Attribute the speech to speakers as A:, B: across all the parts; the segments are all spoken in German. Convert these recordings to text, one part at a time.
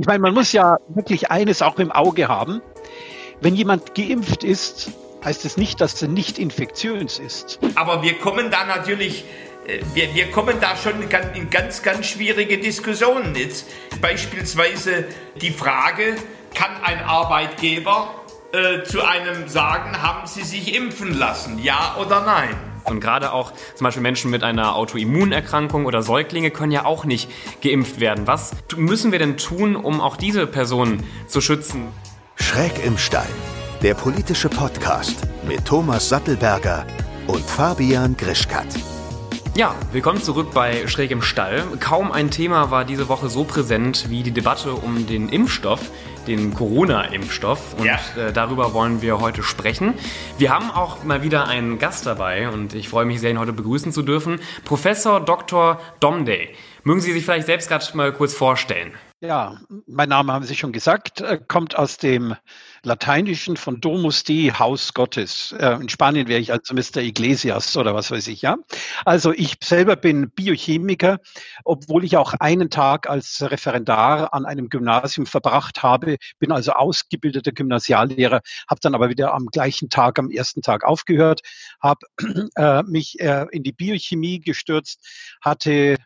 A: Ich meine, man muss ja wirklich eines auch im Auge haben. Wenn jemand geimpft ist, heißt es nicht, dass er nicht infektiös ist.
B: Aber wir kommen da natürlich, äh, wir, wir kommen da schon in ganz, ganz schwierige Diskussionen. Jetzt beispielsweise die Frage, kann ein Arbeitgeber äh, zu einem sagen, haben Sie sich impfen lassen, ja oder nein?
C: Und gerade auch zum Beispiel Menschen mit einer Autoimmunerkrankung oder Säuglinge können ja auch nicht geimpft werden. Was müssen wir denn tun, um auch diese Personen zu schützen?
D: Schräg im Stall, der politische Podcast mit Thomas Sattelberger und Fabian Grischkat.
C: Ja, willkommen zurück bei Schräg im Stall. Kaum ein Thema war diese Woche so präsent wie die Debatte um den Impfstoff, den Corona-Impfstoff. Und ja. äh, darüber wollen wir heute sprechen. Wir haben auch mal wieder einen Gast dabei und ich freue mich sehr, ihn heute begrüßen zu dürfen. Professor Dr. Domday. Mögen Sie sich vielleicht selbst gerade mal kurz vorstellen?
A: Ja, mein Name haben Sie schon gesagt, äh, kommt aus dem Lateinischen von Domus Dei, Haus Gottes. Äh, in Spanien wäre ich also Mr. Iglesias oder was weiß ich, ja. Also ich selber bin Biochemiker, obwohl ich auch einen Tag als Referendar an einem Gymnasium verbracht habe, bin also ausgebildeter Gymnasiallehrer, habe dann aber wieder am gleichen Tag, am ersten Tag aufgehört, habe äh, mich in die Biochemie gestürzt, hatte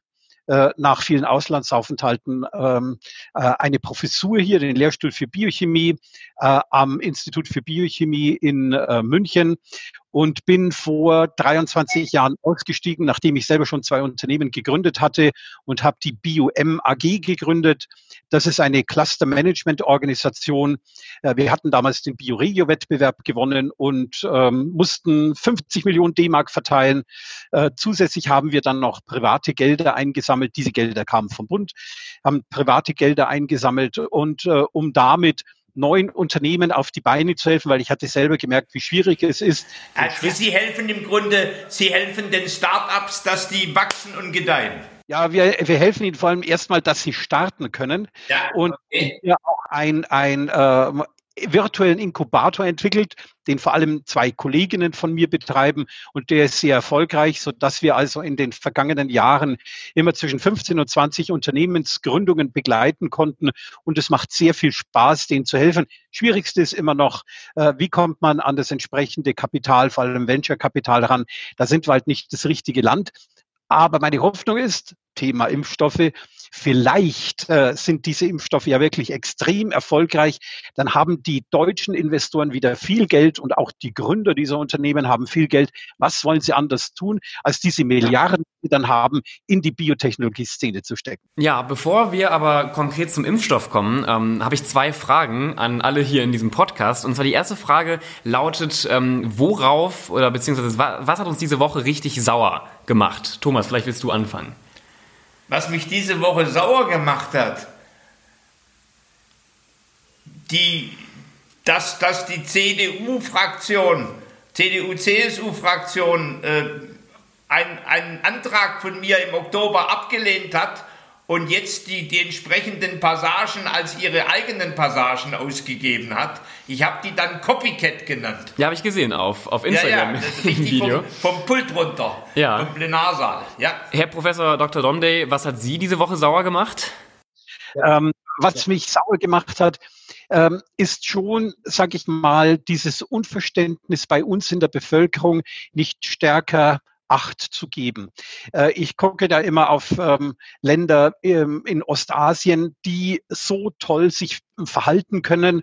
A: äh, nach vielen Auslandsaufenthalten ähm, äh, eine Professur hier, den Lehrstuhl für Biochemie äh, am Institut für Biochemie in äh, München und bin vor 23 Jahren ausgestiegen, nachdem ich selber schon zwei Unternehmen gegründet hatte und habe die BioM AG gegründet. Das ist eine Cluster Management Organisation. Äh, wir hatten damals den BioRegio Wettbewerb gewonnen und ähm, mussten 50 Millionen D-Mark verteilen. Äh, zusätzlich haben wir dann noch private Gelder eingesammelt. Diese Gelder kamen vom Bund, haben private Gelder eingesammelt und äh, um damit neuen Unternehmen auf die Beine zu helfen, weil ich hatte selber gemerkt, wie schwierig es ist.
B: Also Sie helfen im Grunde, Sie helfen den Start-ups, dass die wachsen und gedeihen.
A: Ja, wir, wir helfen ihnen vor allem erstmal, dass sie starten können. Ja, okay. Und auch ein, ein äh, virtuellen Inkubator entwickelt, den vor allem zwei Kolleginnen von mir betreiben und der ist sehr erfolgreich, so dass wir also in den vergangenen Jahren immer zwischen 15 und 20 Unternehmensgründungen begleiten konnten und es macht sehr viel Spaß, denen zu helfen. Schwierigste ist immer noch, äh, wie kommt man an das entsprechende Kapital, vor allem Venture-Kapital ran? Da sind wir halt nicht das richtige Land. Aber meine Hoffnung ist, Thema Impfstoffe, vielleicht äh, sind diese Impfstoffe ja wirklich extrem erfolgreich. Dann haben die deutschen Investoren wieder viel Geld und auch die Gründer dieser Unternehmen haben viel Geld. Was wollen sie anders tun, als diese Milliarden, die sie dann haben, in die Biotechnologie-Szene zu stecken?
C: Ja, bevor wir aber konkret zum Impfstoff kommen, ähm, habe ich zwei Fragen an alle hier in diesem Podcast. Und zwar die erste Frage lautet, ähm, worauf oder beziehungsweise was hat uns diese Woche richtig sauer gemacht? Thomas, vielleicht willst du anfangen.
B: Was mich diese Woche sauer gemacht hat, die, dass, dass die CDU-Fraktion, CDU-CSU-Fraktion äh, einen Antrag von mir im Oktober abgelehnt hat und jetzt die, die entsprechenden Passagen als ihre eigenen Passagen ausgegeben hat. Ich habe die dann Copycat genannt.
C: Ja, habe ich gesehen auf, auf Instagram.
B: Ja, ja, richtig Video. Vom, vom, Pult runter, ja. vom Plenarsaal. Ja.
C: Herr Professor Dr. Domday, was hat Sie diese Woche sauer gemacht?
A: Ähm, was mich sauer gemacht hat, ähm, ist schon, sage ich mal, dieses Unverständnis bei uns in der Bevölkerung nicht stärker Acht zu geben. Äh, ich gucke da immer auf ähm, Länder ähm, in Ostasien, die so toll sich verhalten können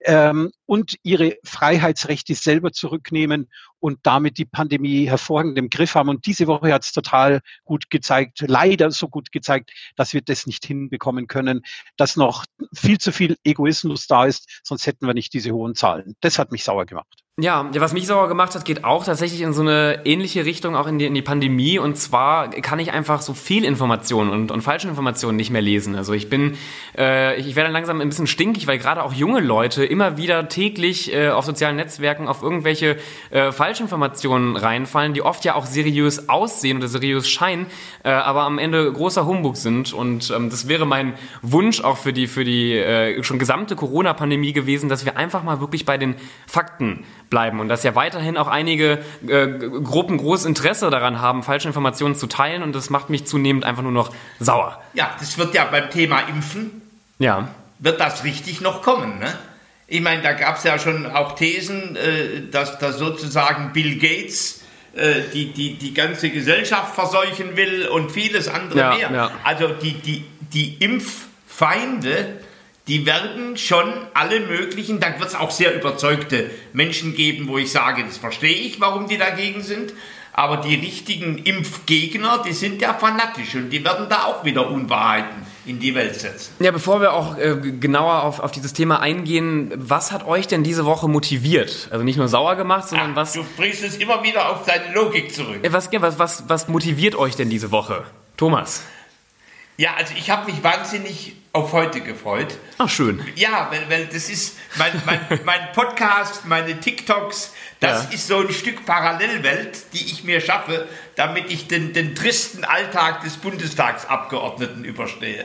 A: ähm, und ihre Freiheitsrechte selber zurücknehmen und damit die Pandemie hervorragend im Griff haben. Und diese Woche hat es total gut gezeigt, leider so gut gezeigt, dass wir das nicht hinbekommen können, dass noch viel zu viel Egoismus da ist, sonst hätten wir nicht diese hohen Zahlen. Das hat mich sauer gemacht.
C: Ja, was mich sauer gemacht hat, geht auch tatsächlich in so eine ähnliche Richtung, auch in die, in die Pandemie. Und zwar kann ich einfach so viel Informationen und, und falsche Informationen nicht mehr lesen. Also ich bin, äh, ich werde langsam ein bisschen stinkig, weil gerade auch junge Leute immer wieder täglich äh, auf sozialen Netzwerken auf irgendwelche äh, Falschinformationen reinfallen, die oft ja auch seriös aussehen oder seriös scheinen, äh, aber am Ende großer Humbug sind. Und ähm, das wäre mein Wunsch auch für die, für die äh, schon gesamte Corona-Pandemie gewesen, dass wir einfach mal wirklich bei den Fakten bleiben und dass ja weiterhin auch einige äh, Gruppen großes Interesse daran haben, falsche Informationen zu teilen und das macht mich zunehmend einfach nur noch sauer.
B: Ja, das wird ja beim Thema Impfen
C: ja.
B: Wird das richtig noch kommen. Ne? Ich meine, da gab es ja schon auch Thesen, äh, dass, dass sozusagen Bill Gates äh, die, die, die ganze Gesellschaft verseuchen will und vieles andere ja, mehr. Ja. Also die, die, die Impffeinde, die werden schon alle möglichen, da wird es auch sehr überzeugte Menschen geben, wo ich sage, das verstehe ich, warum die dagegen sind. Aber die richtigen Impfgegner, die sind ja fanatisch und die werden da auch wieder Unwahrheiten in die Welt setzen.
C: Ja, bevor wir auch äh, genauer auf, auf dieses Thema eingehen, was hat euch denn diese Woche motiviert? Also nicht nur sauer gemacht, sondern Ach, was.
B: Du bringst es immer wieder auf deine Logik zurück.
C: Was, was, was, was motiviert euch denn diese Woche? Thomas.
B: Ja, also ich habe mich wahnsinnig auf heute gefreut.
C: Ach, schön.
B: Ja, weil, weil das ist mein, mein, mein Podcast, meine TikToks, das ja. ist so ein Stück Parallelwelt, die ich mir schaffe, damit ich den, den tristen Alltag des Bundestagsabgeordneten überstehe.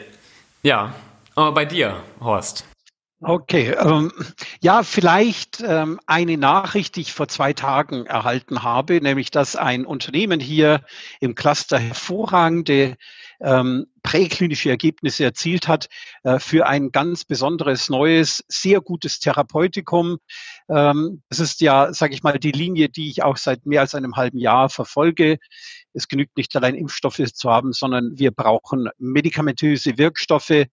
C: Ja, aber bei dir, Horst.
A: Okay, ähm, ja, vielleicht ähm, eine Nachricht, die ich vor zwei Tagen erhalten habe, nämlich dass ein Unternehmen hier im Cluster hervorragende ähm, präklinische Ergebnisse erzielt hat äh, für ein ganz besonderes, neues, sehr gutes Therapeutikum. Ähm, das ist ja, sage ich mal, die Linie, die ich auch seit mehr als einem halben Jahr verfolge. Es genügt nicht allein Impfstoffe zu haben, sondern wir brauchen medikamentöse Wirkstoffe.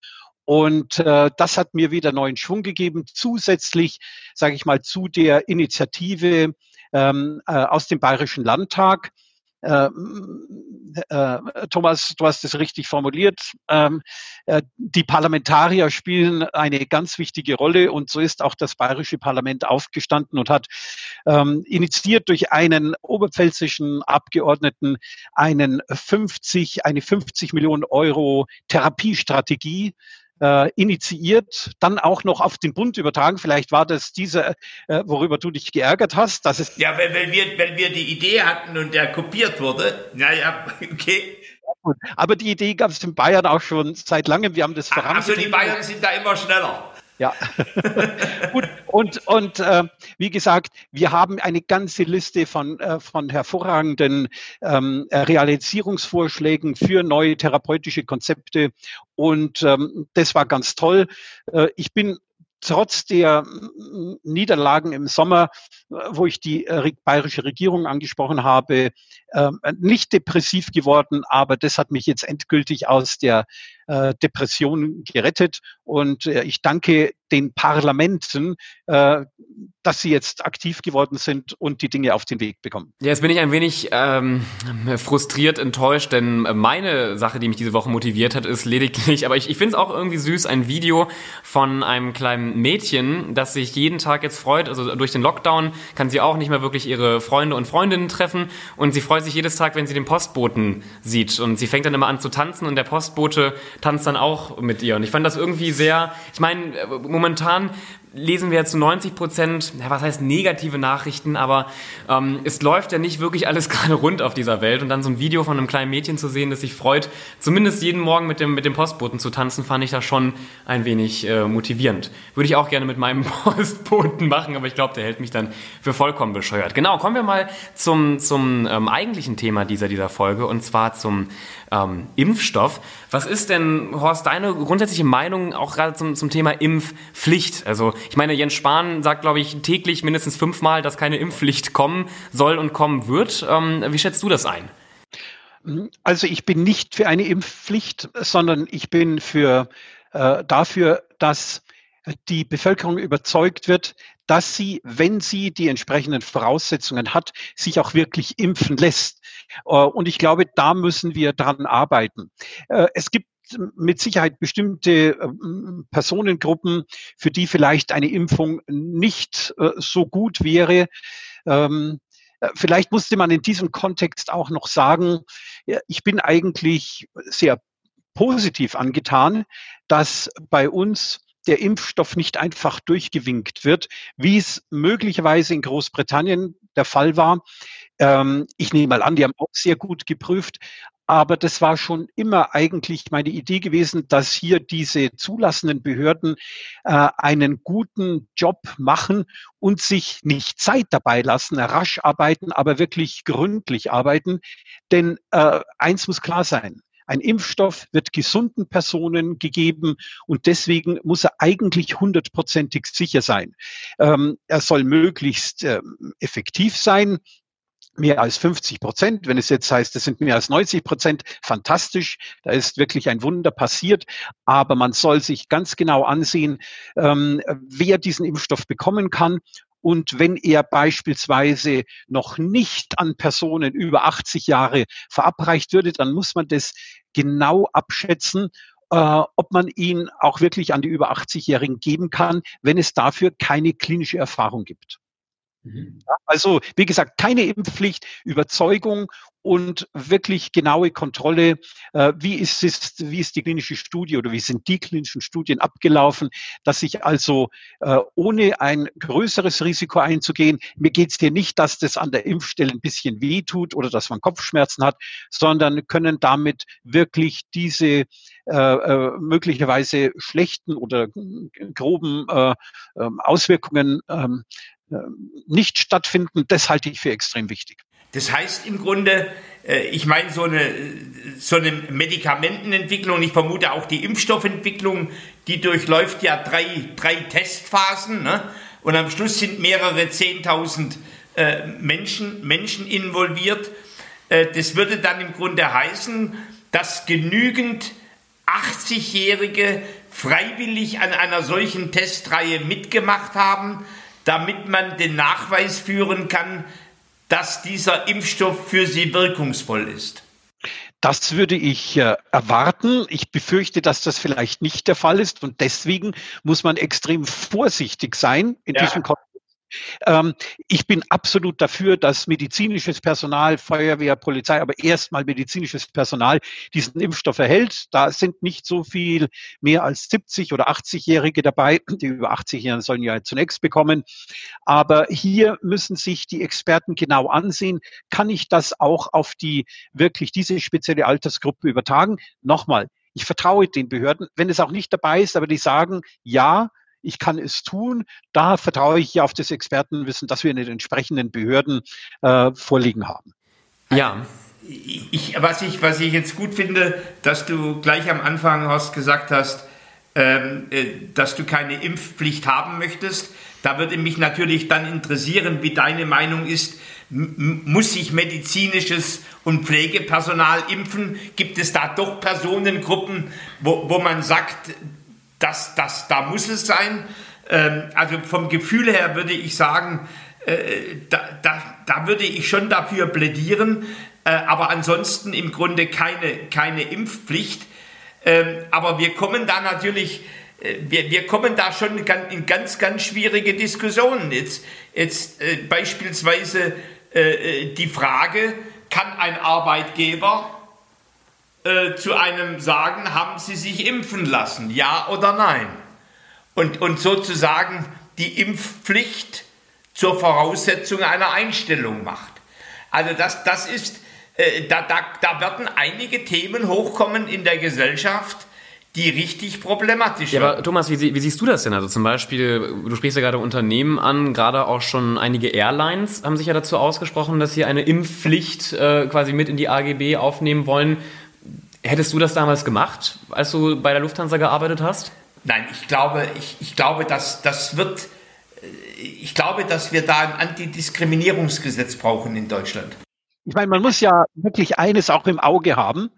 A: Und äh, das hat mir wieder neuen Schwung gegeben, zusätzlich, sage ich mal, zu der Initiative ähm, äh, aus dem Bayerischen Landtag, äh, äh, Thomas, du hast es richtig formuliert. Ähm, äh, die Parlamentarier spielen eine ganz wichtige Rolle und so ist auch das bayerische Parlament aufgestanden und hat ähm, initiiert durch einen oberpfälzischen Abgeordneten einen 50, eine 50 Millionen Euro Therapiestrategie äh, initiiert, dann auch noch auf den Bund übertragen. Vielleicht war das diese, äh, worüber du dich geärgert hast. Dass es
B: ja, weil, weil, wir, weil wir die Idee hatten und der kopiert wurde. Naja, okay.
A: Aber die Idee gab es in Bayern auch schon seit langem. Wir haben das
B: vorangetrieben. Also die Bayern sind da immer schneller.
A: Ja. Gut. Und, und äh, wie gesagt, wir haben eine ganze Liste von, äh, von hervorragenden ähm, Realisierungsvorschlägen für neue therapeutische Konzepte. Und ähm, das war ganz toll. Äh, ich bin trotz der Niederlagen im Sommer, äh, wo ich die äh, bayerische Regierung angesprochen habe, ähm, nicht depressiv geworden, aber das hat mich jetzt endgültig aus der äh, Depression gerettet. Und ich danke den Parlamenten, dass sie jetzt aktiv geworden sind und die Dinge auf den Weg bekommen.
C: Ja, jetzt bin ich ein wenig ähm, frustriert, enttäuscht, denn meine Sache, die mich diese Woche motiviert hat, ist lediglich, aber ich, ich finde es auch irgendwie süß, ein Video von einem kleinen Mädchen, das sich jeden Tag jetzt freut. Also durch den Lockdown kann sie auch nicht mehr wirklich ihre Freunde und Freundinnen treffen und sie freut sich jedes Tag, wenn sie den Postboten sieht. Und sie fängt dann immer an zu tanzen und der Postbote tanzt dann auch mit ihr. Und ich fand das irgendwie sehr, ich meine, momentan lesen wir zu 90 Prozent, was heißt negative Nachrichten, aber ähm, es läuft ja nicht wirklich alles gerade rund auf dieser Welt. Und dann so ein Video von einem kleinen Mädchen zu sehen, das sich freut, zumindest jeden Morgen mit dem, mit dem Postboten zu tanzen, fand ich da schon ein wenig äh, motivierend. Würde ich auch gerne mit meinem Postboten machen, aber ich glaube, der hält mich dann für vollkommen bescheuert. Genau, kommen wir mal zum, zum ähm, eigentlichen Thema dieser, dieser Folge und zwar zum ähm, Impfstoff. Was ist denn, Horst, deine grundsätzliche Meinung auch gerade zum, zum Thema Impfpflicht? Also ich meine, Jens Spahn sagt, glaube ich, täglich mindestens fünfmal, dass keine Impfpflicht kommen soll und kommen wird. Ähm, wie schätzt du das ein?
A: Also ich bin nicht für eine Impfpflicht, sondern ich bin für äh, dafür, dass die Bevölkerung überzeugt wird, dass sie, wenn sie die entsprechenden Voraussetzungen hat, sich auch wirklich impfen lässt. Äh, und ich glaube, da müssen wir dran arbeiten. Äh, es gibt mit Sicherheit bestimmte ähm, Personengruppen, für die vielleicht eine Impfung nicht äh, so gut wäre. Ähm, vielleicht musste man in diesem Kontext auch noch sagen, ich bin eigentlich sehr positiv angetan, dass bei uns der Impfstoff nicht einfach durchgewinkt wird, wie es möglicherweise in Großbritannien der Fall war. Ähm, ich nehme mal an, die haben auch sehr gut geprüft. Aber das war schon immer eigentlich meine Idee gewesen, dass hier diese zulassenden Behörden äh, einen guten Job machen und sich nicht Zeit dabei lassen, rasch arbeiten, aber wirklich gründlich arbeiten. Denn äh, eins muss klar sein, Ein Impfstoff wird gesunden Personen gegeben und deswegen muss er eigentlich hundertprozentig sicher sein. Ähm, er soll möglichst ähm, effektiv sein mehr als 50 Prozent. Wenn es jetzt heißt, es sind mehr als 90 Prozent, fantastisch. Da ist wirklich ein Wunder passiert. Aber man soll sich ganz genau ansehen, ähm, wer diesen Impfstoff bekommen kann. Und wenn er beispielsweise noch nicht an Personen über 80 Jahre verabreicht würde, dann muss man das genau abschätzen äh, ob man ihn auch wirklich an die über 80-Jährigen geben kann, wenn es dafür keine klinische Erfahrung gibt. Mhm. Also, wie gesagt, keine Impfpflicht, Überzeugung und wirklich genaue Kontrolle. Äh, wie ist es, wie ist die klinische Studie oder wie sind die klinischen Studien abgelaufen, dass ich also äh, ohne ein größeres Risiko einzugehen, mir geht es hier nicht, dass das an der Impfstelle ein bisschen weh tut oder dass man Kopfschmerzen hat, sondern können damit wirklich diese äh, möglicherweise schlechten oder groben äh, ähm, Auswirkungen ähm, äh, nicht stattfinden. Das halte ich für extrem wichtig.
B: Das heißt im Grunde, äh, ich meine, so eine, so eine Medikamentenentwicklung, ich vermute auch die Impfstoffentwicklung, die durchläuft ja drei, drei Testphasen. Ne? Und am Schluss sind mehrere 10.000 äh, Menschen, Menschen involviert. das würde dann im Grunde heißen, dass genügend 80-Jährige freiwillig an einer solchen Testreihe mitgemacht haben, damit man den Nachweis führen kann, dass dieser Impfstoff für sie wirkungsvoll ist?
A: Das würde ich äh, erwarten. Ich befürchte, dass das vielleicht nicht der Fall ist und deswegen muss man extrem vorsichtig sein in ja. diesem Kontext ich bin absolut dafür, dass medizinisches Personal, Feuerwehr, Polizei, aber erstmal medizinisches Personal diesen Impfstoff erhält. Da sind nicht so viel mehr als 70 oder 80-Jährige dabei. Die über 80-Jährigen sollen ja zunächst bekommen. Aber hier müssen sich die Experten genau ansehen. Kann ich das auch auf die wirklich diese spezielle Altersgruppe übertragen? Nochmal, ich vertraue den Behörden, wenn es auch nicht dabei ist, aber die sagen, ja, ich kann es tun. Da vertraue ich auf das Expertenwissen, das wir in den entsprechenden Behörden äh, vorliegen haben.
B: Ja. Ich, was, ich, was ich jetzt gut finde, dass du gleich am Anfang hast gesagt hast, ähm, äh, dass du keine Impfpflicht haben möchtest. Da würde mich natürlich dann interessieren, wie deine Meinung ist. M muss sich medizinisches und Pflegepersonal impfen? Gibt es da doch Personengruppen, wo, wo man sagt, das, das, da muss es sein. Ähm, also vom Gefühl her würde ich sagen, äh, da, da, da würde ich schon dafür plädieren, äh, aber ansonsten im Grunde keine, keine Impfpflicht. Ähm, aber wir kommen da natürlich, äh, wir, wir kommen da schon in ganz, ganz schwierige Diskussionen. Jetzt, jetzt beispielsweise die Frage, kann ein Arbeitgeber äh, zu einem sagen, haben Sie sich impfen lassen, ja oder nein? Und, und sozusagen die Impfpflicht zur Voraussetzung einer Einstellung macht. Also das, das ist, äh, da, da, da werden einige Themen hochkommen in der Gesellschaft, die richtig problematisch
C: ja, aber Thomas, wie, wie, siehst du das denn? Also zum Beispiel, du sprichst ja gerade Unternehmen an, gerade auch schon einige Airlines haben sich ja dazu ausgesprochen, dass sie eine Impfpflicht äh, quasi mit in die AGB aufnehmen wollen. Hättest du das damals gemacht, als du bei der Lufthansa gearbeitet hast?
B: Nein, ich glaube, ich, ich glaube, dass das wird. Äh, ich glaube, dass wir da ein Antidiskriminierungsgesetz brauchen in Deutschland.
A: Ich meine, man muss ja wirklich eines auch im Auge haben.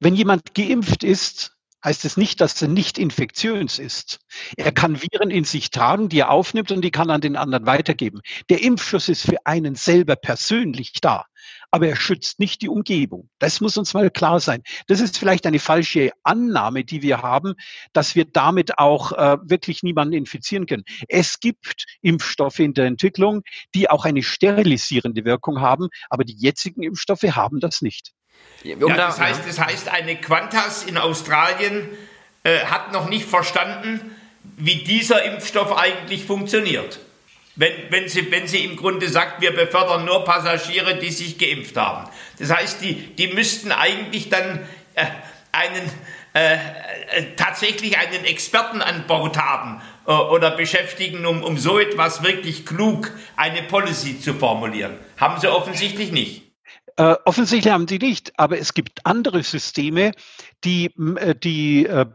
A: Wenn jemand geimpft ist, heißt es nicht, dass er nicht infektiös ist. Er kann Viren in sich tragen, die er aufnimmt und die kann an den anderen weitergeben. Der Impfschutz ist für einen selber persönlich da aber er schützt nicht die Umgebung. Das muss uns mal klar sein. Das ist vielleicht eine falsche Annahme, die wir haben, dass wir damit auch äh, wirklich niemanden infizieren können. Es gibt Impfstoffe in der Entwicklung, die auch eine sterilisierende Wirkung haben, aber die jetzigen Impfstoffe haben das nicht.
B: Ja, das, heißt, das heißt, eine Qantas in Australien äh, hat noch nicht verstanden, wie dieser Impfstoff eigentlich funktioniert. Wenn, wenn, sie, wenn sie im Grunde sagt, wir befördern nur Passagiere, die sich geimpft haben. Das heißt, die, die müssten eigentlich dann äh, einen, äh, äh, tatsächlich einen Experten an Bord haben äh, oder beschäftigen, um, um so etwas wirklich klug eine Policy zu formulieren. Haben sie offensichtlich nicht.
A: Äh, offensichtlich haben die nicht, aber es gibt andere Systeme, die, äh, die äh,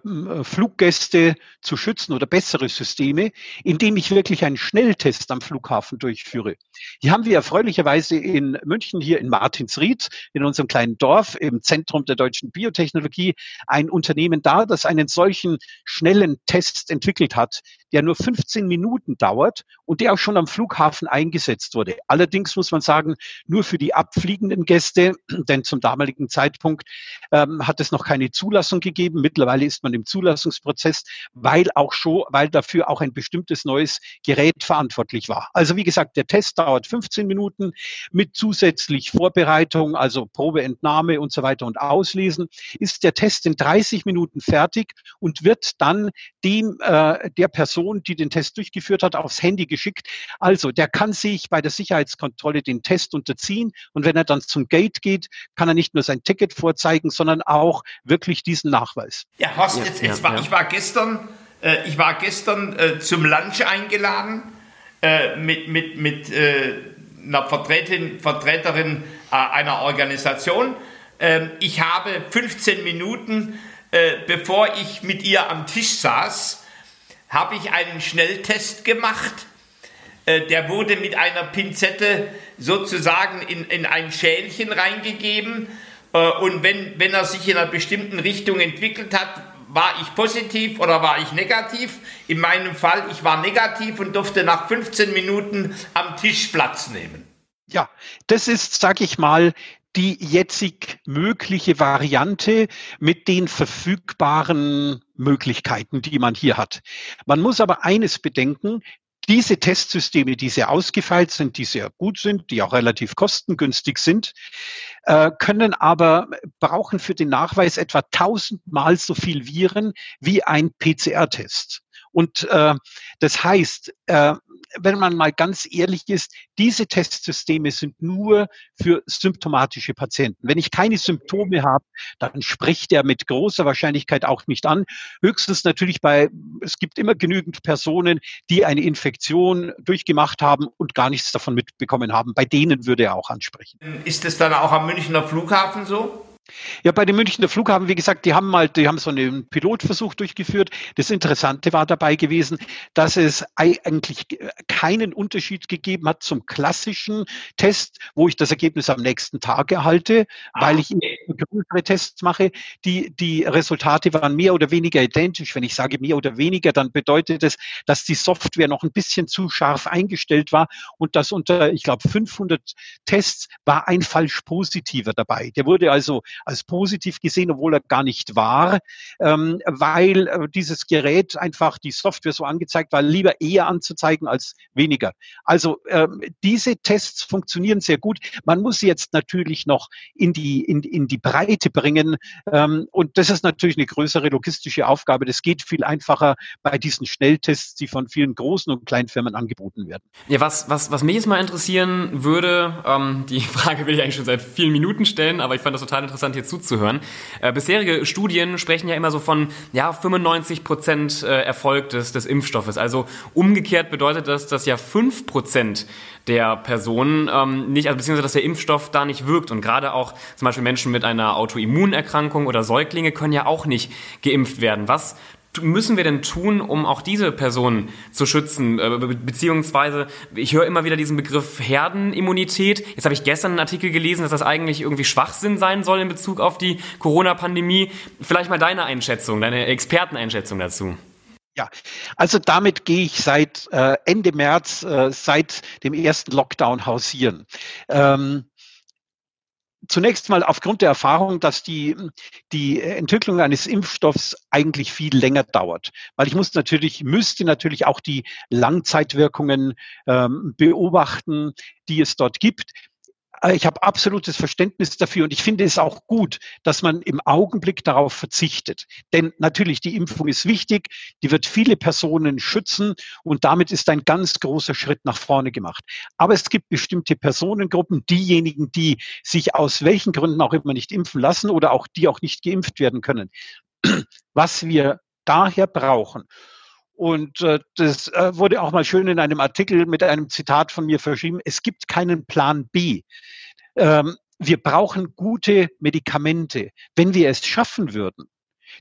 A: Fluggäste zu schützen oder bessere Systeme, indem ich wirklich einen Schnelltest am Flughafen durchführe. Hier haben wir erfreulicherweise in München, hier in Martinsried, in unserem kleinen Dorf im Zentrum der deutschen Biotechnologie, ein Unternehmen da, das einen solchen schnellen Test entwickelt hat, der nur 15 Minuten dauert und der auch schon am Flughafen eingesetzt wurde. Allerdings muss man sagen, nur für die abfliegenden Gäste, denn zum damaligen Zeitpunkt ähm, hat es noch keine Zulassung gegeben. Mittlerweile ist man im Zulassungsprozess, weil auch schon, weil dafür auch ein bestimmtes neues Gerät verantwortlich war. Also wie gesagt, der Test dauert 15 Minuten mit zusätzlich Vorbereitung, also Probeentnahme und so weiter und Auslesen, ist der Test in 30 Minuten fertig und wird dann dem äh, der Person, die den Test durchgeführt hat, aufs Handy geschickt. Also der kann sich bei der Sicherheitskontrolle den Test unterziehen und wenn er dann zum Gate geht, kann er nicht nur sein Ticket vorzeigen, sondern auch wirklich diesen Nachweis.
B: Ja, Horst, jetzt, jetzt war, ich war gestern, äh, ich war gestern äh, zum Lunch eingeladen äh, mit, mit, mit äh, einer Vertreterin, Vertreterin äh, einer Organisation. Ähm, ich habe 15 Minuten, äh, bevor ich mit ihr am Tisch saß, habe ich einen Schnelltest gemacht. Der wurde mit einer Pinzette sozusagen in, in ein Schälchen reingegeben. Und wenn, wenn er sich in einer bestimmten Richtung entwickelt hat, war ich positiv oder war ich negativ? In meinem Fall, ich war negativ und durfte nach 15 Minuten am Tisch Platz nehmen.
A: Ja, das ist, sag ich mal, die jetzig mögliche Variante mit den verfügbaren Möglichkeiten, die man hier hat. Man muss aber eines bedenken, diese Testsysteme, die sehr ausgefeilt sind, die sehr gut sind, die auch relativ kostengünstig sind, äh, können aber brauchen für den Nachweis etwa tausendmal so viel Viren wie ein PCR-Test. Und äh, das heißt, äh, wenn man mal ganz ehrlich ist, diese Testsysteme sind nur für symptomatische Patienten. Wenn ich keine Symptome habe, dann spricht er mit großer Wahrscheinlichkeit auch nicht an. Höchstens natürlich bei, es gibt immer genügend Personen, die eine Infektion durchgemacht haben und gar nichts davon mitbekommen haben. Bei denen würde er auch ansprechen.
B: Ist es dann auch am Münchner Flughafen so?
A: Ja, bei dem Münchner Flughafen, wie gesagt, die haben mal, die haben so einen Pilotversuch durchgeführt. Das Interessante war dabei gewesen, dass es eigentlich keinen Unterschied gegeben hat zum klassischen Test, wo ich das Ergebnis am nächsten Tag erhalte, ah, weil ich größere Tests mache. Die, die Resultate waren mehr oder weniger identisch. Wenn ich sage mehr oder weniger, dann bedeutet es, dass die Software noch ein bisschen zu scharf eingestellt war und dass unter, ich glaube, 500 Tests war ein falsch positiver dabei. Der wurde also als positiv gesehen, obwohl er gar nicht war, ähm, weil äh, dieses Gerät einfach die Software so angezeigt war, lieber eher anzuzeigen als weniger. Also ähm, diese Tests funktionieren sehr gut. Man muss sie jetzt natürlich noch in die, in, in die Breite bringen. Ähm, und das ist natürlich eine größere logistische Aufgabe. Das geht viel einfacher bei diesen Schnelltests, die von vielen großen und kleinen Firmen angeboten werden.
C: Ja, was, was, was mich jetzt mal interessieren würde, ähm, die Frage will ich eigentlich schon seit vielen Minuten stellen, aber ich fand das total interessant interessant, hier zuzuhören. Äh, bisherige Studien sprechen ja immer so von ja, 95 Prozent äh, Erfolg des, des Impfstoffes. Also umgekehrt bedeutet das, dass ja 5 Prozent der Personen ähm, nicht, also beziehungsweise dass der Impfstoff da nicht wirkt. Und gerade auch zum Beispiel Menschen mit einer Autoimmunerkrankung oder Säuglinge können ja auch nicht geimpft werden. Was müssen wir denn tun, um auch diese Personen zu schützen? Äh, beziehungsweise, ich höre immer wieder diesen Begriff Herdenimmunität. Jetzt habe ich gestern einen Artikel gelesen, dass das eigentlich irgendwie Schwachsinn sein soll in Bezug auf die Corona-Pandemie. Vielleicht mal deine Einschätzung, deine Experteneinschätzung dazu.
A: Ja, also damit gehe ich seit äh, Ende März, äh, seit dem ersten Lockdown hausieren. Ähm, zunächst mal aufgrund der Erfahrung, dass die, die Entwicklung eines Impfstoffs eigentlich viel länger dauert. Weil ich muss natürlich, müsste natürlich auch die Langzeitwirkungen ähm, beobachten, die es dort gibt. Ich habe absolutes Verständnis dafür und ich finde es auch gut, dass man im Augenblick darauf verzichtet. Denn natürlich, die Impfung ist wichtig, die wird viele Personen schützen und damit ist ein ganz großer Schritt nach vorne gemacht. Aber es gibt bestimmte Personengruppen, diejenigen, die sich aus welchen Gründen auch immer nicht impfen lassen oder auch die auch nicht geimpft werden können. Was wir daher brauchen, und äh, das äh, wurde auch mal schön in einem Artikel mit einem Zitat von mir verschrieben. Es gibt keinen Plan B. Ähm, wir brauchen gute Medikamente. Wenn wir es schaffen würden,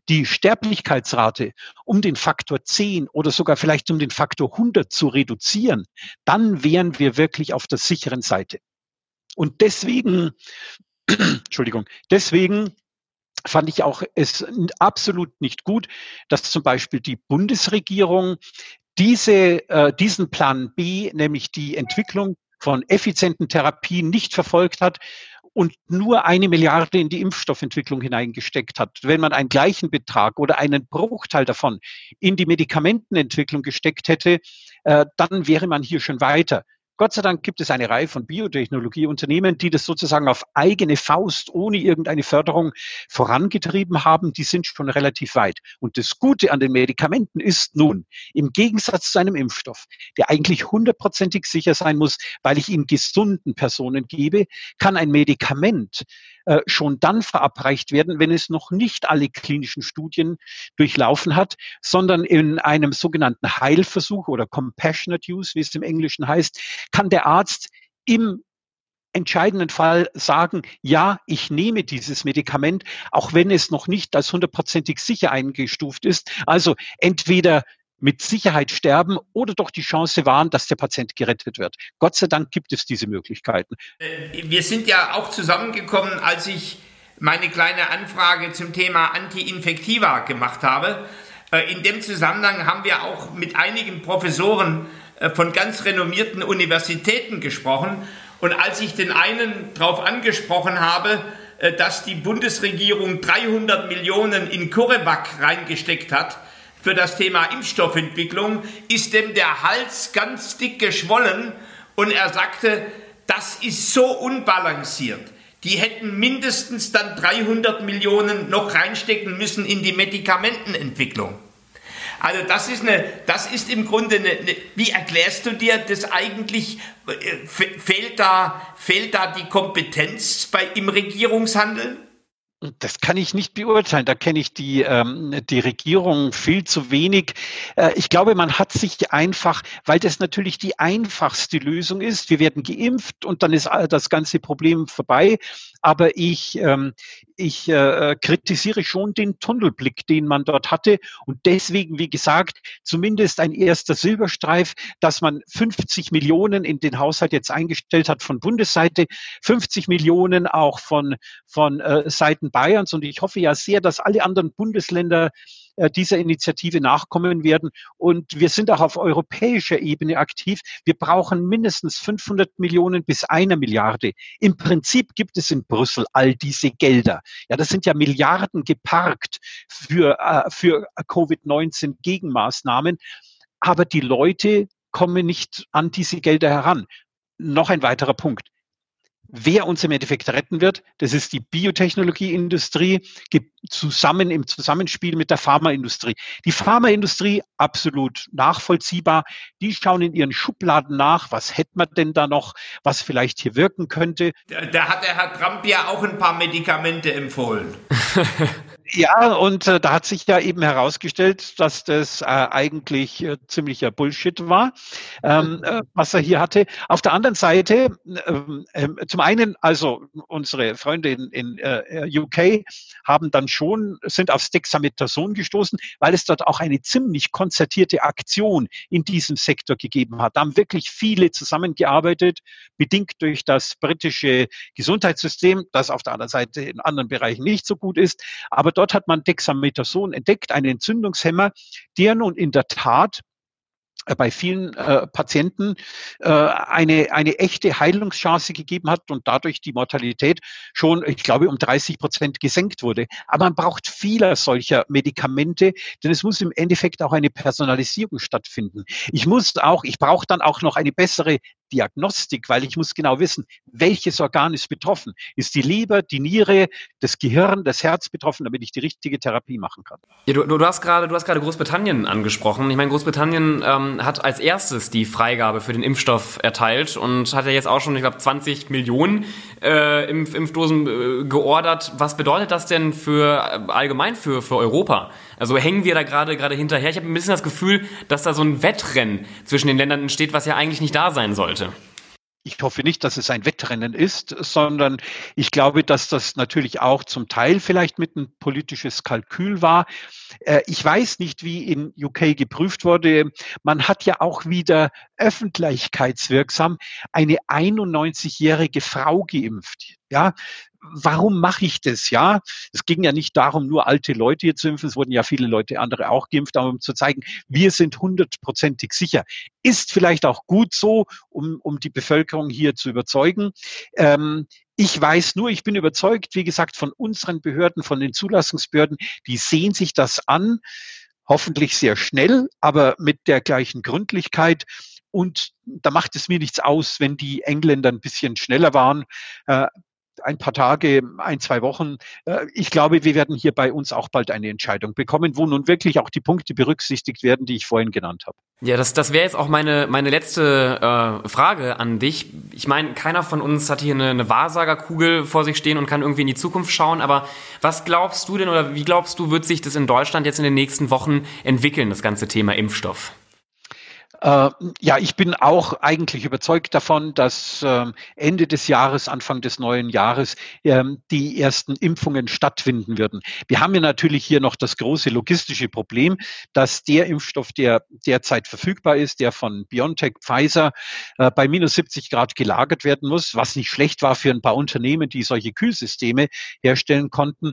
A: die Sterblichkeitsrate um den Faktor 10 oder sogar vielleicht um den Faktor 100 zu reduzieren, dann wären wir wirklich auf der sicheren Seite. Und deswegen, Entschuldigung, deswegen fand ich auch es absolut nicht gut, dass zum Beispiel die Bundesregierung diese, äh, diesen Plan B, nämlich die Entwicklung von effizienten Therapien nicht verfolgt hat, und nur eine Milliarde in die Impfstoffentwicklung hineingesteckt hat, wenn man einen gleichen Betrag oder einen Bruchteil davon in die Medikamentenentwicklung gesteckt hätte, äh, dann wäre man hier schon weiter. Gott sei Dank gibt es eine Reihe von Biotechnologieunternehmen, die das sozusagen auf eigene Faust ohne irgendeine Förderung vorangetrieben haben. Die sind schon relativ weit. Und das Gute an den Medikamenten ist nun, im Gegensatz zu einem Impfstoff, der eigentlich hundertprozentig sicher sein muss, weil ich ihn gesunden Personen gebe, kann ein Medikament äh, schon dann verabreicht werden, wenn es noch nicht alle klinischen Studien durchlaufen hat, sondern in einem sogenannten Heilversuch oder Compassionate Use, wie es im Englischen heißt, kann der Arzt im entscheidenden Fall sagen, ja, ich nehme dieses Medikament, auch wenn es noch nicht als hundertprozentig sicher eingestuft ist. Also entweder mit Sicherheit sterben oder doch die Chance wahren, dass der Patient gerettet wird. Gott sei Dank gibt es diese Möglichkeiten.
B: Äh, wir sind ja auch zusammengekommen, als ich meine kleine Anfrage zum Thema Anti-Infektiva gemacht habe. Äh, in dem Zusammenhang haben wir auch mit einigen Professoren äh, von ganz renommierten Universitäten gesprochen. Und als ich den einen darauf angesprochen habe, dass die Bundesregierung 300 Millionen in CureVac reingesteckt hat, für das Thema Impfstoffentwicklung, ist dem der Hals ganz dick geschwollen und er sagte, das ist so unbalanciert. Die hätten mindestens dann 300 Millionen noch reinstecken müssen in die Medikamentenentwicklung. Also das ist eine, das ist im Grunde eine, eine wie erklärst du dir das eigentlich? Äh, fehlt da, fehlt da die Kompetenz bei, im Regierungshandeln?
A: Das kann ich nicht beurteilen. Da kenne ich die, ähm, die Regierung viel zu wenig. Äh, ich glaube, man hat sich einfach, weil das natürlich die einfachste Lösung ist. Wir werden geimpft und dann ist das ganze Problem vorbei. Aber ich, ähm, ich äh, kritisiere schon den Tunnelblick, den man dort hatte. Und deswegen, wie gesagt, zumindest ein erster Silberstreif, dass man 50 Millionen in den Haushalt jetzt eingestellt hat von Bundesseite, 50 Millionen auch von, von äh, Seiten Bayerns. Und ich hoffe ja sehr, dass alle anderen Bundesländer äh, dieser Initiative nachkommen werden. Und wir sind auch auf europäischer Ebene aktiv. Wir brauchen mindestens 500 Millionen bis einer Milliarde. Im Prinzip gibt es in Brüssel all diese Gelder. Ja, das sind ja Milliarden geparkt für, äh, für Covid-19 Gegenmaßnahmen. Aber die Leute kommen nicht an diese Gelder heran. Noch ein weiterer Punkt wer uns im Endeffekt retten wird. Das ist die Biotechnologieindustrie zusammen im Zusammenspiel mit der Pharmaindustrie. Die Pharmaindustrie absolut nachvollziehbar. Die schauen in ihren Schubladen nach, was hätte man denn da noch, was vielleicht hier wirken könnte.
B: Da, da hat der Herr Trump ja auch ein paar Medikamente empfohlen.
A: Ja, und äh, da hat sich ja eben herausgestellt, dass das äh, eigentlich äh, ziemlicher Bullshit war, ähm, äh, was er hier hatte. Auf der anderen Seite, ähm, ähm, zum einen, also unsere Freunde in, in äh, UK haben dann schon, sind aufs Dexamethason gestoßen, weil es dort auch eine ziemlich konzertierte Aktion in diesem Sektor gegeben hat. Da haben wirklich viele zusammengearbeitet, bedingt durch das britische Gesundheitssystem, das auf der anderen Seite in anderen Bereichen nicht so gut ist. Aber dort hat man Dexamethason entdeckt, einen Entzündungshemmer, der nun in der Tat äh, bei vielen äh, Patienten äh, eine, eine echte Heilungschance gegeben hat und dadurch die Mortalität schon, ich glaube, um 30 Prozent gesenkt wurde. Aber man braucht vieler solcher Medikamente, denn es muss im Endeffekt auch eine Personalisierung stattfinden. Ich muss auch, ich brauche dann auch noch eine bessere Diagnostik, weil ich muss genau wissen, welches Organ ist betroffen. Ist die Leber, die Niere, das Gehirn, das Herz betroffen, damit ich die richtige Therapie machen kann.
C: Ja, du, du hast gerade, du hast gerade Großbritannien angesprochen. Ich meine, Großbritannien ähm, hat als erstes die Freigabe für den Impfstoff erteilt und hat ja jetzt auch schon, ich glaube, 20 Millionen äh, Impf Impfdosen äh, geordert. Was bedeutet das denn für äh, allgemein für, für Europa? Also hängen wir da gerade gerade hinterher? Ich habe ein bisschen das Gefühl, dass da so ein Wettrennen zwischen den Ländern entsteht, was ja eigentlich nicht da sein sollte.
A: ich hoffe nicht, dass es ein Wettrennen ist, sondern ich glaube, dass das natürlich auch zum Teil vielleicht mit ein politisches Kalkül war. Äh, ich weiß nicht, wie in UK geprüft wurde. Man hat ja auch wieder öffentlichkeitswirksam eine 91-jährige Frau geimpft. Ja, warum mache ich das? Ja, es ging ja nicht darum, nur alte Leute hier zu impfen. Es wurden ja viele Leute andere auch geimpft, aber um zu zeigen, wir sind hundertprozentig sicher. Ist vielleicht auch gut so, um, um die Bevölkerung hier zu überzeugen. Ähm, ich weiß nur, ich bin überzeugt, wie gesagt, von unseren Behörden, von den Zulassungsbehörden, die sehen sich das an, hoffentlich sehr schnell, aber mit der gleichen Gründlichkeit. Und da macht es mir nichts aus, wenn die Engländer ein bisschen schneller waren. Äh, ein paar Tage, ein, zwei Wochen. Äh, ich glaube, wir werden hier bei uns auch bald eine Entscheidung bekommen, wo nun wirklich auch die Punkte berücksichtigt werden, die ich vorhin genannt habe.
C: Ja, das, das wäre jetzt auch meine, meine letzte äh, Frage an dich. Ich meine, keiner von uns hat hier eine, eine Wahrsagerkugel vor sich stehen und kann irgendwie in die Zukunft schauen. Aber was glaubst du denn oder wie glaubst du, wird sich das in Deutschland jetzt in den nächsten Wochen entwickeln, das ganze Thema Impfstoff?
A: Äh, ja, ich bin auch eigentlich überzeugt davon, dass ähm, Ende des Jahres, Anfang des neuen Jahres ähm, die ersten Impfungen stattfinden würden. Wir haben ja natürlich hier noch das große logistische Problem, dass der Impfstoff, der derzeit verfügbar ist, der von BioNTech, Pfizer, äh, bei minus 70 Grad gelagert werden muss, was nicht schlecht war für ein paar Unternehmen, die solche Kühlsysteme herstellen konnten.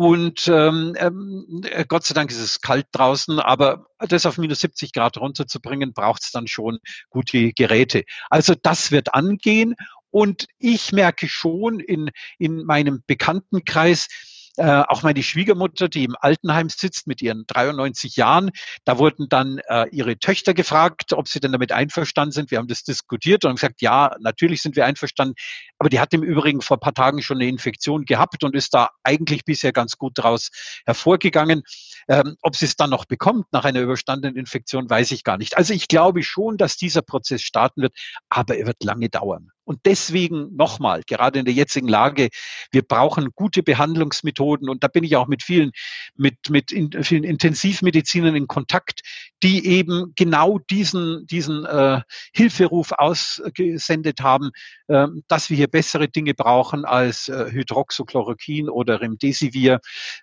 A: Und ähm, ähm, Gott sei Dank ist es kalt draußen, aber das auf minus 70 Grad runterzubringen, braucht es dann schon gute Geräte. Also das wird angehen. Und ich merke schon in, in meinem Bekanntenkreis, äh, auch meine Schwiegermutter, die im Altenheim sitzt mit ihren 93 Jahren, da wurden dann äh, ihre Töchter gefragt, ob sie denn damit einverstanden sind. Wir haben das diskutiert und haben gesagt, ja, natürlich sind wir einverstanden. Aber die hat im Übrigen vor ein paar Tagen schon eine Infektion gehabt und ist da eigentlich bisher ganz gut daraus hervorgegangen. Ähm, ob sie es dann noch bekommt nach einer überstandenen Infektion, weiß ich gar nicht. Also ich glaube schon, dass dieser Prozess starten wird, aber er wird lange dauern. Und deswegen nochmal, gerade in der jetzigen Lage, wir brauchen gute Behandlungsmethoden. Und da bin ich auch mit vielen, mit, mit in, vielen Intensivmedizinern in Kontakt, die eben genau diesen, diesen äh, Hilferuf ausgesendet haben, äh, dass wir hier bessere Dinge brauchen als äh, Hydroxychloroquin oder Remdesivir.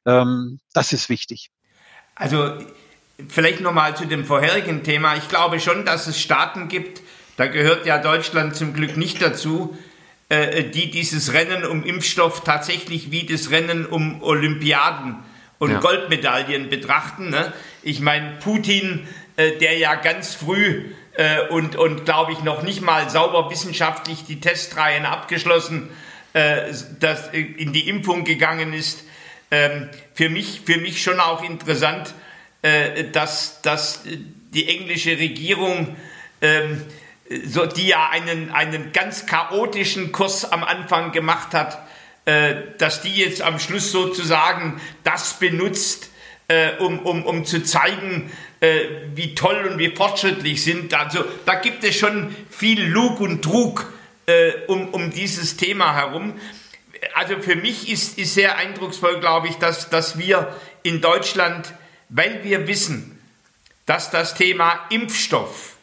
A: Ähm, das ist wichtig.
B: Also vielleicht nochmal zu dem vorherigen Thema. Ich glaube schon, dass es Staaten gibt, da gehört ja Deutschland zum Glück nicht dazu, äh, die dieses Rennen um Impfstoff tatsächlich wie das Rennen um Olympiaden und ja. Goldmedaillen betrachten. Ne? Ich meine, Putin, äh, der ja ganz früh äh, und, und glaube ich noch nicht mal sauber wissenschaftlich die Testreihen abgeschlossen, äh, das in die Impfung gegangen ist, ähm, für, mich, für mich schon auch interessant, äh, dass, dass die englische Regierung ähm, so, die ja einen, einen ganz chaotischen Kurs am Anfang gemacht hat, äh, dass die jetzt am Schluss sozusagen das benutzt, äh, um, um, um zu zeigen, äh, wie toll und wie fortschrittlich sind. Also da gibt es schon viel Lug und Trug äh, um, um dieses Thema herum. Also für mich ist, ist sehr eindrucksvoll, glaube ich, dass, dass wir in Deutschland, weil wir wissen, dass das Thema Impfstoff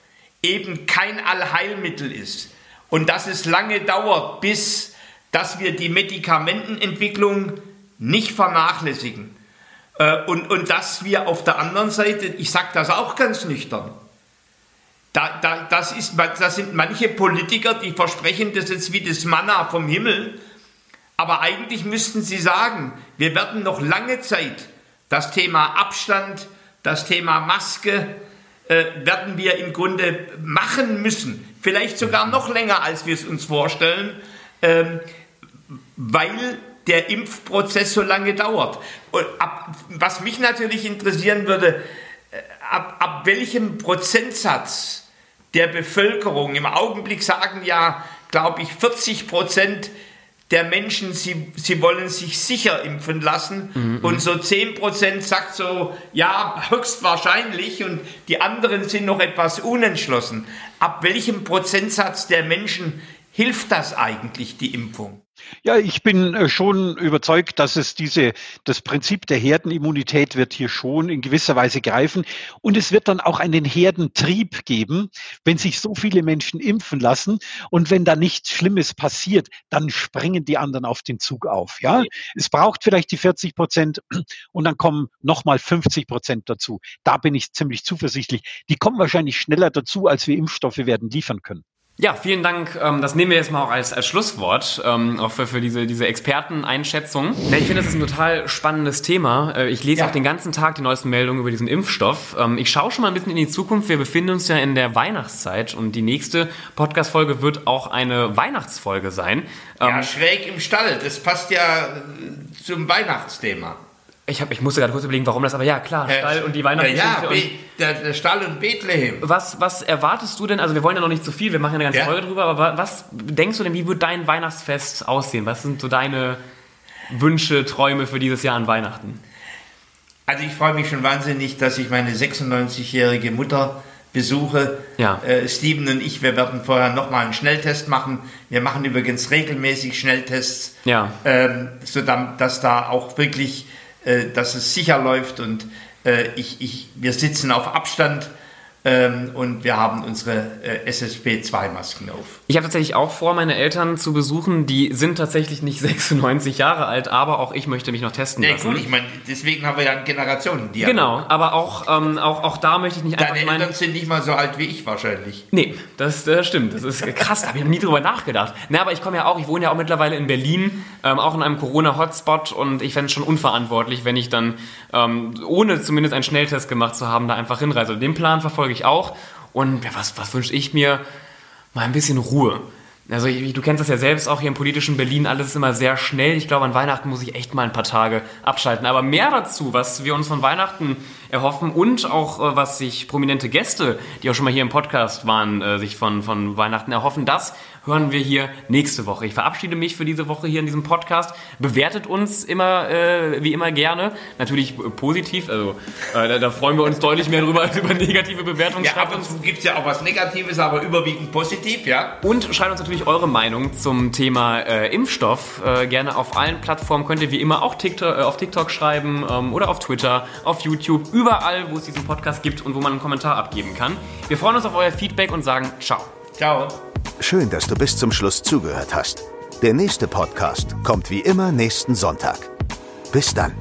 B: eben kein Allheilmittel ist und dass es lange dauert, bis dass wir die Medikamentenentwicklung nicht vernachlässigen. Äh, und, und dass wir auf der anderen Seite, ich sage das auch ganz nüchtern, da, da, das, ist, das sind manche Politiker, die versprechen das jetzt wie das Manna vom Himmel, aber eigentlich müssten sie sagen, wir werden noch lange Zeit das Thema Abstand, das Thema Maske, äh, werden wir im Grunde machen müssen. Vielleicht sogar noch länger, als wir es uns vorstellen, ähm, weil der Impfprozess so lange dauert. Ab, was mich natürlich interessieren würde, äh, ab, ab welchem Prozentsatz der Bevölkerung, im Augenblick sagen ja, glaube ich, 40 Prozent der Menschen, sie, sie wollen sich sicher impfen lassen. Mhm. Und so 10% sagt so, ja, höchstwahrscheinlich. Und die anderen sind noch etwas unentschlossen. Ab welchem Prozentsatz der Menschen Hilft das eigentlich, die Impfung?
A: Ja, ich bin äh, schon überzeugt, dass es diese, das Prinzip der Herdenimmunität wird hier schon in gewisser Weise greifen. Und es wird dann auch einen Herdentrieb geben, wenn sich so viele Menschen impfen lassen. Und wenn da nichts Schlimmes passiert, dann springen die anderen auf den Zug auf. Ja, es braucht vielleicht die 40 Prozent und dann kommen nochmal 50 Prozent dazu. Da bin ich ziemlich zuversichtlich. Die kommen wahrscheinlich schneller dazu, als wir Impfstoffe werden liefern können.
C: Ja, vielen Dank. Ähm, das nehmen wir jetzt mal auch als, als Schlusswort, ähm, auch für, für diese, diese Experteneinschätzung. Ich finde, das ist ein total spannendes Thema. Äh, ich lese ja. auch den ganzen Tag die neuesten Meldungen über diesen Impfstoff. Ähm, ich schaue schon mal ein bisschen in die Zukunft. Wir befinden uns ja in der Weihnachtszeit und die nächste Podcast-Folge wird auch eine Weihnachtsfolge sein.
B: Ja, schräg im Stall. Das passt ja zum Weihnachtsthema.
C: Ich, hab, ich musste gerade kurz überlegen, warum das, aber ja, klar, Stall und die Weihnachtsgeschichte.
B: Ja, ja der, der, Stall und Bethlehem.
C: Was, was erwartest du denn, also wir wollen ja noch nicht zu viel, wir machen ja eine ganze ja. Folge drüber, aber was denkst du denn, wie wird dein Weihnachtsfest aussehen? Was sind so deine Wünsche, Träume für dieses Jahr an Weihnachten?
B: Also ich freue mich schon wahnsinnig, dass ich meine 96-jährige Mutter besuche. Ja. Äh, Steven und ich, wir werden vorher nochmal einen Schnelltest machen. Wir machen übrigens regelmäßig Schnelltests, ja. ähm, sodass da auch wirklich äh, dass es sicher läuft und äh, ich, ich, wir sitzen auf Abstand ähm, und wir haben unsere äh, SSP2-Masken auf.
C: Ich habe tatsächlich auch vor, meine Eltern zu besuchen. Die sind tatsächlich nicht 96 Jahre alt, aber auch ich möchte mich noch testen
B: ja,
C: lassen.
B: Gut, ich meine, deswegen haben wir ja einen Generationendialog.
C: Genau, aber auch, ähm, auch, auch da möchte ich nicht
B: einfach... Deine Eltern sind nicht mal so alt wie ich wahrscheinlich.
C: Nee, das äh, stimmt. Das ist krass, da habe ich noch nie drüber nachgedacht. Na, aber ich komme ja auch, ich wohne ja auch mittlerweile in Berlin, ähm, auch in einem Corona-Hotspot und ich fände es schon unverantwortlich, wenn ich dann, ähm, ohne zumindest einen Schnelltest gemacht zu haben, da einfach hinreise. Den Plan verfolge ich auch. Und ja, was, was wünsche ich mir? Mal ein bisschen Ruhe. Also ich, du kennst das ja selbst auch hier im politischen Berlin, alles ist immer sehr schnell. Ich glaube, an Weihnachten muss ich echt mal ein paar Tage abschalten. Aber mehr dazu, was wir uns von Weihnachten erhoffen und auch äh, was sich prominente Gäste, die auch schon mal hier im Podcast waren, äh, sich von, von Weihnachten erhoffen, das hören wir hier nächste Woche. Ich verabschiede mich für diese Woche hier in diesem Podcast. Bewertet uns immer, äh, wie immer gerne. Natürlich positiv, also äh, da, da, freuen wir uns deutlich mehr drüber als über negative Bewertungen.
B: Ja, ab und zu gibt es ja auch was Negatives, aber überwiegend positiv, ja.
C: Und schreibt uns natürlich eure Meinung zum Thema äh, Impfstoff. Äh, gerne auf allen Plattformen könnt ihr wie immer auch TikTok, auf TikTok schreiben ähm, oder auf Twitter, auf YouTube, überall, wo es diesen Podcast gibt und wo man einen Kommentar abgeben kann. Wir freuen uns auf euer Feedback und sagen ciao.
B: Ciao.
D: Schön, dass du bis zum Schluss zugehört hast. Der nächste Podcast kommt wie immer nächsten Sonntag. Bis dann.